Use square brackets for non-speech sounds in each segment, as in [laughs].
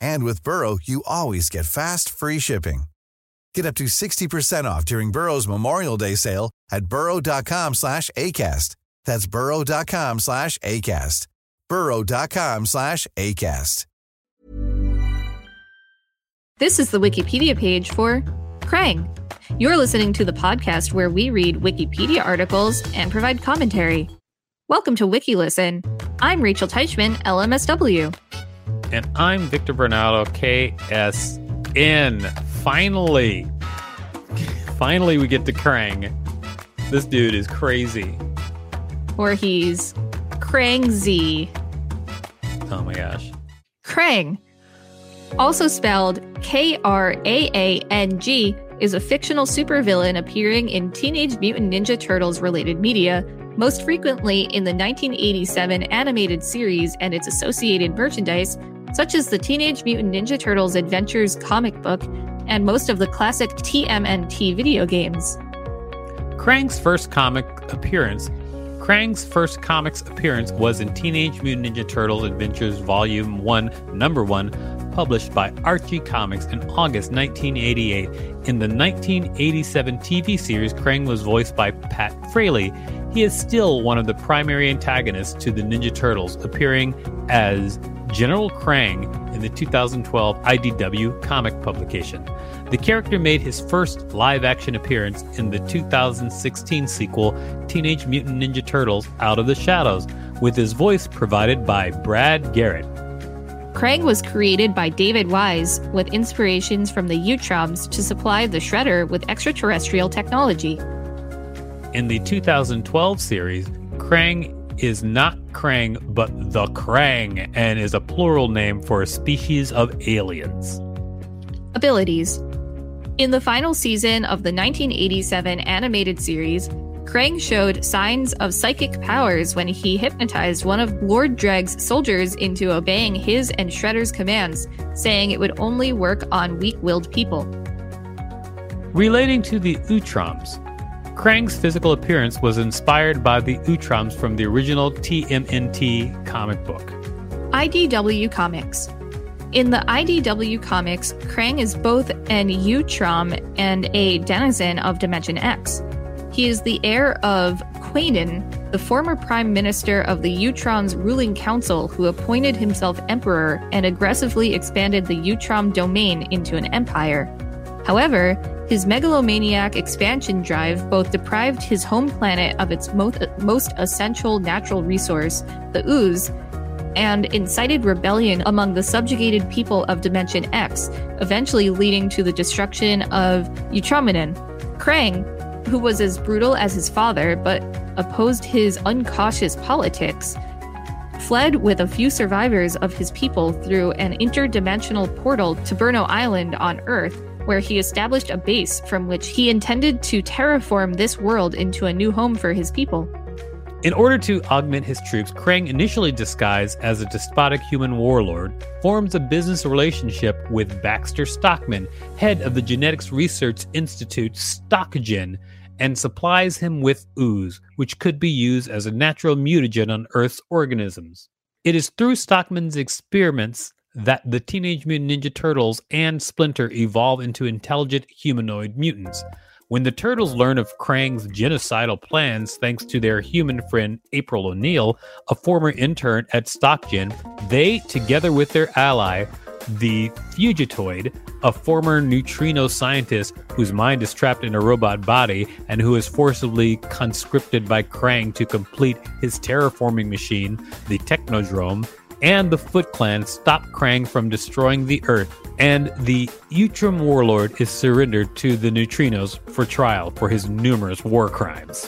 And with Burrow, you always get fast, free shipping. Get up to 60% off during Burrow's Memorial Day sale at burrow.com slash ACAST. That's burrow.com slash ACAST. burrow.com slash ACAST. This is the Wikipedia page for Krang. You're listening to the podcast where we read Wikipedia articles and provide commentary. Welcome to WikiListen. I'm Rachel Teichman, LMSW. And I'm Victor Varnado, KSN. Finally, finally, we get to Krang. This dude is crazy. Or he's Krang Z. Oh my gosh. Krang, also spelled K R A A N G, is a fictional supervillain appearing in Teenage Mutant Ninja Turtles related media, most frequently in the 1987 animated series and its associated merchandise, such as the Teenage Mutant Ninja Turtles Adventures comic book and most of the classic TMNT video games. Krang's first comic appearance Krang's first comics appearance was in Teenage Mutant Ninja Turtles Adventures Volume 1, Number 1, published by Archie Comics in August 1988. In the 1987 TV series, Krang was voiced by Pat Fraley. He is still one of the primary antagonists to the Ninja Turtles, appearing as General Krang in the 2012 IDW comic publication. The character made his first live action appearance in the 2016 sequel, Teenage Mutant Ninja Turtles Out of the Shadows, with his voice provided by Brad Garrett. Krang was created by David Wise with inspirations from the Utroms to supply the Shredder with extraterrestrial technology. In the 2012 series, Krang is not Krang, but the Krang, and is a plural name for a species of aliens. Abilities In the final season of the 1987 animated series, Krang showed signs of psychic powers when he hypnotized one of Lord Dregg's soldiers into obeying his and Shredder's commands, saying it would only work on weak willed people. Relating to the Utroms, Krang's physical appearance was inspired by the Utroms from the original TMNT comic book. IDW Comics. In the IDW comics, Krang is both an Utrom and a denizen of Dimension X. He is the heir of Kwaidan, the former prime minister of the Utrom's ruling council who appointed himself emperor and aggressively expanded the Utrom domain into an empire. However, his megalomaniac expansion drive both deprived his home planet of its most, most essential natural resource, the ooze, and incited rebellion among the subjugated people of Dimension X, eventually leading to the destruction of Utrominon. Krang, who was as brutal as his father, but opposed his uncautious politics, fled with a few survivors of his people through an interdimensional portal to Burnow Island on Earth, where he established a base from which he intended to terraform this world into a new home for his people. In order to augment his troops, Krang, initially disguised as a despotic human warlord, forms a business relationship with Baxter Stockman, head of the Genetics Research Institute StockGen, and supplies him with ooze, which could be used as a natural mutagen on Earth's organisms. It is through Stockman's experiments that the Teenage Mutant Ninja Turtles and Splinter evolve into intelligent humanoid mutants. When the turtles learn of Krang's genocidal plans thanks to their human friend April O'Neil, a former intern at StockGen, they, together with their ally, the Fugitoid, a former neutrino scientist whose mind is trapped in a robot body and who is forcibly conscripted by Krang to complete his terraforming machine, the Technodrome, and the Foot Clan stop Krang from destroying the Earth, and the Utrom warlord is surrendered to the Neutrinos for trial for his numerous war crimes.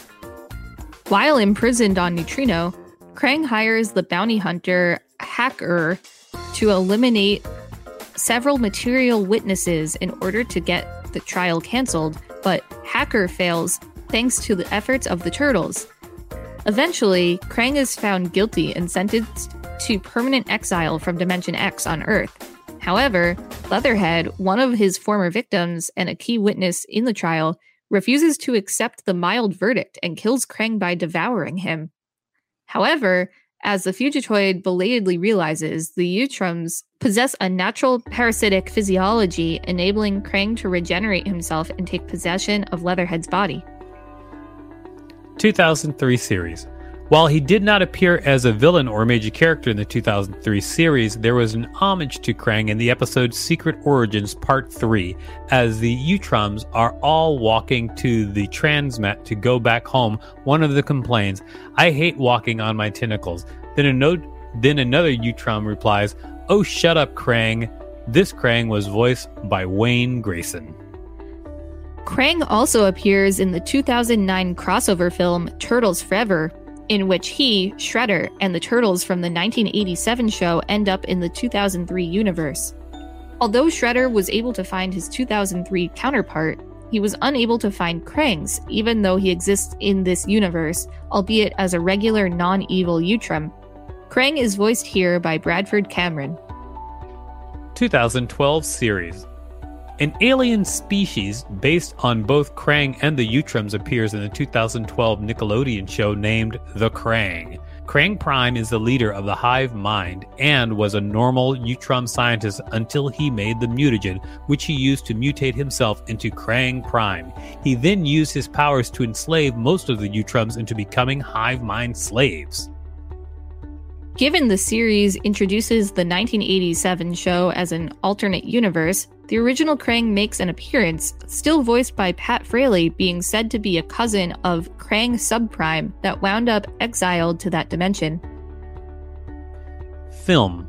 While imprisoned on Neutrino, Krang hires the bounty hunter Hacker to eliminate several material witnesses in order to get the trial canceled, but Hacker fails thanks to the efforts of the turtles. Eventually, Krang is found guilty and sentenced to permanent exile from Dimension X on Earth. However, Leatherhead, one of his former victims and a key witness in the trial, refuses to accept the mild verdict and kills Krang by devouring him. However, as the Fugitoid belatedly realizes, the Utroms possess a natural parasitic physiology, enabling Krang to regenerate himself and take possession of Leatherhead's body. 2003 series. While he did not appear as a villain or major character in the 2003 series, there was an homage to Krang in the episode Secret Origins Part 3, as the Utroms are all walking to the Transmat to go back home. One of the complains, I hate walking on my tentacles. Then, a note, then another Utrom replies, Oh, shut up, Krang. This Krang was voiced by Wayne Grayson. Krang also appears in the 2009 crossover film Turtles Forever, in which he, Shredder, and the Turtles from the 1987 show end up in the 2003 universe. Although Shredder was able to find his 2003 counterpart, he was unable to find Krang's, even though he exists in this universe, albeit as a regular non evil Utrom. Krang is voiced here by Bradford Cameron. 2012 series. An alien species based on both Krang and the Utroms appears in the 2012 Nickelodeon show named The Krang. Krang Prime is the leader of the Hive Mind and was a normal Utrom scientist until he made the mutagen, which he used to mutate himself into Krang Prime. He then used his powers to enslave most of the Utroms into becoming Hive Mind slaves. Given the series introduces the 1987 show as an alternate universe, the original Krang makes an appearance, still voiced by Pat Fraley, being said to be a cousin of Krang Subprime that wound up exiled to that dimension. Film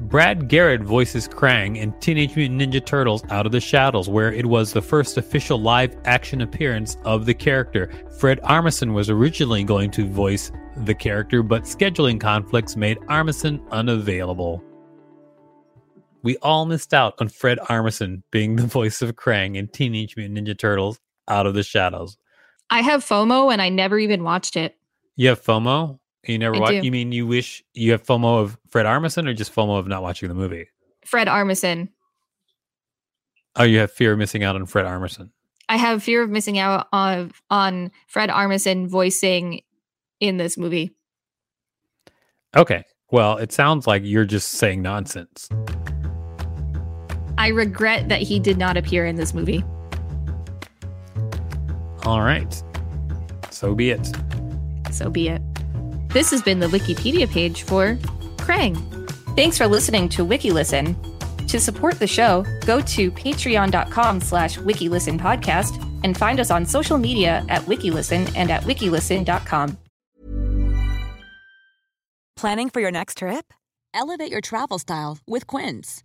Brad Garrett voices Krang in Teenage Mutant Ninja Turtles Out of the Shadows, where it was the first official live action appearance of the character. Fred Armisen was originally going to voice the character, but scheduling conflicts made Armisen unavailable. We all missed out on Fred Armisen being the [laughs] voice of Krang in Teenage Mutant Ninja Turtles Out of the Shadows. I have FOMO and I never even watched it. You have FOMO? You never watch? You mean you wish you have FOMO of Fred Armisen or just FOMO of not watching the movie? Fred Armisen. Oh, you have fear of missing out on Fred Armisen. I have fear of missing out on on Fred Armisen voicing in this movie. Okay. Well, it sounds like you're just saying nonsense. I regret that he did not appear in this movie. All right. So be it. So be it. This has been the Wikipedia page for Krang. Thanks for listening to WikiListen. To support the show, go to patreon.com slash wikilistenpodcast and find us on social media at wikilisten and at wikilisten.com. Planning for your next trip? Elevate your travel style with Quince.